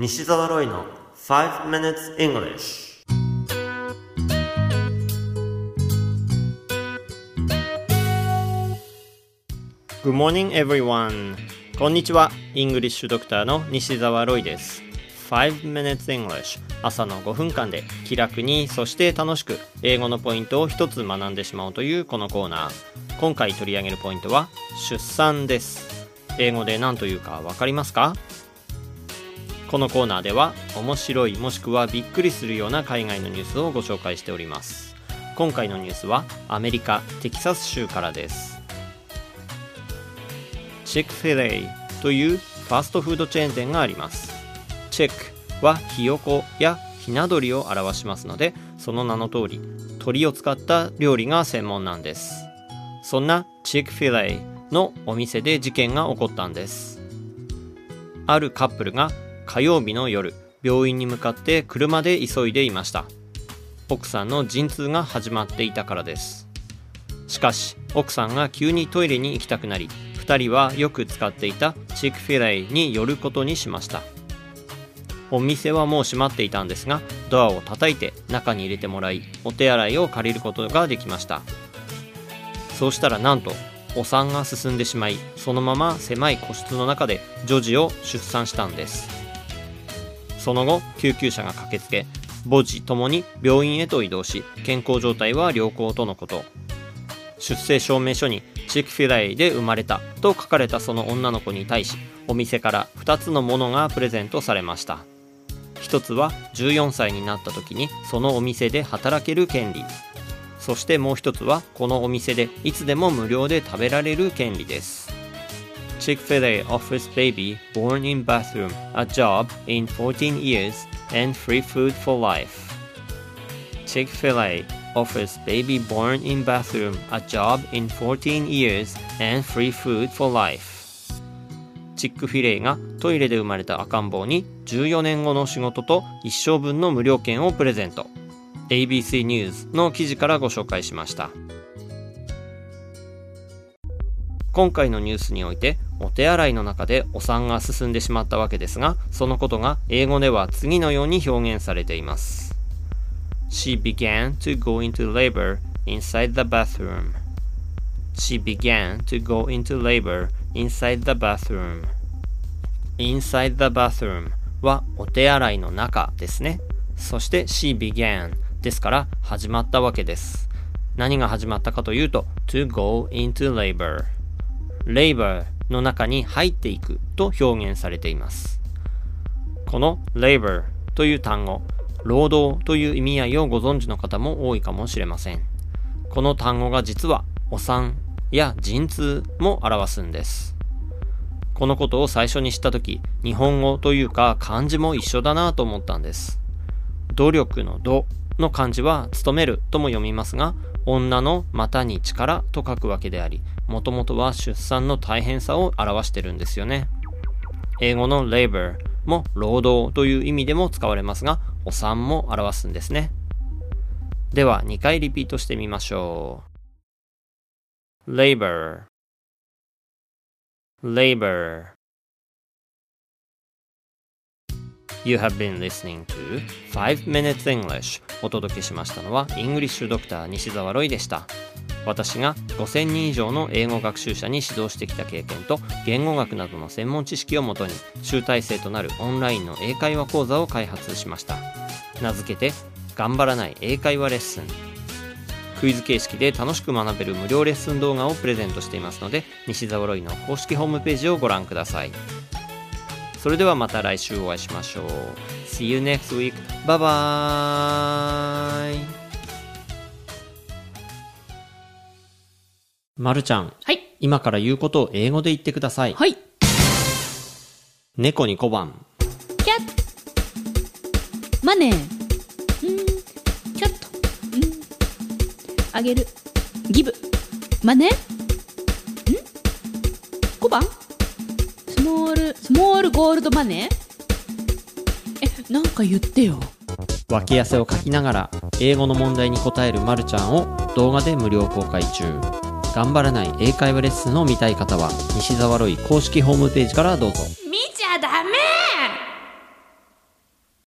西澤ロイの5 minutes English Good morning everyone. こんにちは。イングリッシュドクターの西澤ロイです。5 minutes English 朝の5分間で気楽にそして楽しく英語のポイントを一つ学んでしまおうというこのコーナー。今回取り上げるポイントは出産です。英語で何というかわかりますか？このコーナーでは面白いもしくはびっくりするような海外のニュースをご紹介しております。今回のニュースはアメリカテキサス州からです。チェックフィレイというファーストフードチェーン店があります。チェックはひよこやひな鳥を表しますのでその名の通り鳥を使った料理が専門なんです。そんなチェックフィレイのお店で事件が起こったんです。あるカップルが火曜日の夜病院に向かって車で急いでいました。奥さんの陣痛が始まっていたからです。しかし奥さんが急にトイレに行きたくなり2人はよく使っていたチークフィレイに寄ることにしました。お店はもう閉まっていたんですがドアを叩いて中に入れてもらいお手洗いを借りることができました。そうしたらなんとお産が進んでしまいそのまま狭い個室の中で女児を出産したんです。その後救急車が駆けつけ母児ともに病院へと移動し健康状態は良好とのこと。出生証明書にチークフィレイで生まれたと書かれたその女の子に対しお店から2つのものがプレゼントされました。1つは14歳になった時にそのお店で働ける権利。そしてもう1つはこのお店でいつでも無料で食べられる権利です。Chick-fil-A offers baby born in bathroom a job in 14 years and free food for life. Chick-fil-A offers baby born in bathroom a job in 14 years and free food for life. チックフィレイがトイレで生まれた赤ん坊に14年後の仕事と一生分の無料券をプレゼント。ABC ニュースの記事からご紹介しました。今回のニュースにおいてお手洗いの中でお産が進んでしまったわけですがそのことが英語では次のように表現されています She began to go into labor inside the bathroom She began to go into labor inside the bathroom inside the bathroom はお手洗いの中ですねそして she began ですから始まったわけです何が始まったかというと to go into labor labor の中に入っていくと表現されています。この labor という単語、労働という意味合いをご存知の方も多いかもしれません。この単語が実はお産や陣痛も表すんです。このことを最初に知ったとき、日本語というか漢字も一緒だなと思ったんです。努力の度の漢字は勤めるとも読みますが、女の股に力と書くわけであり、もともとは出産の大変さを表してるんですよね。英語の labor も労働という意味でも使われますが、お産も表すんですね。では2回リピートしてみましょう。labor labor You have been listening to 5 Minutes English. お届けしましたのはイングリッシュドクター西澤ロイでした。私が5000人以上の英語学習者に指導してきた経験と言語学などの専門知識をもとに集大成となるオンラインの英会話講座を開発しました。名付けて頑張らない英会話レッスン。クイズ形式で楽しく学べる無料レッスン動画をプレゼントしていますので西澤ロイの公式ホームページをご覧ください。それではまた来週お会いしましょう。See you next week. Bye bye! まるちゃん。はい。今から言うことを英語で言ってください。はい。猫に小判。キャット。マネー。うん。キャット。うん。あげる。ギブ。マネースモールゴールドマネー？えなんか言ってよ。脇汗をかきながら英語の問題に答えるまるちゃんを動画で無料公開中。頑張らない英会話レッスンを見たい方は西沢ロイ公式ホームページからどうぞ。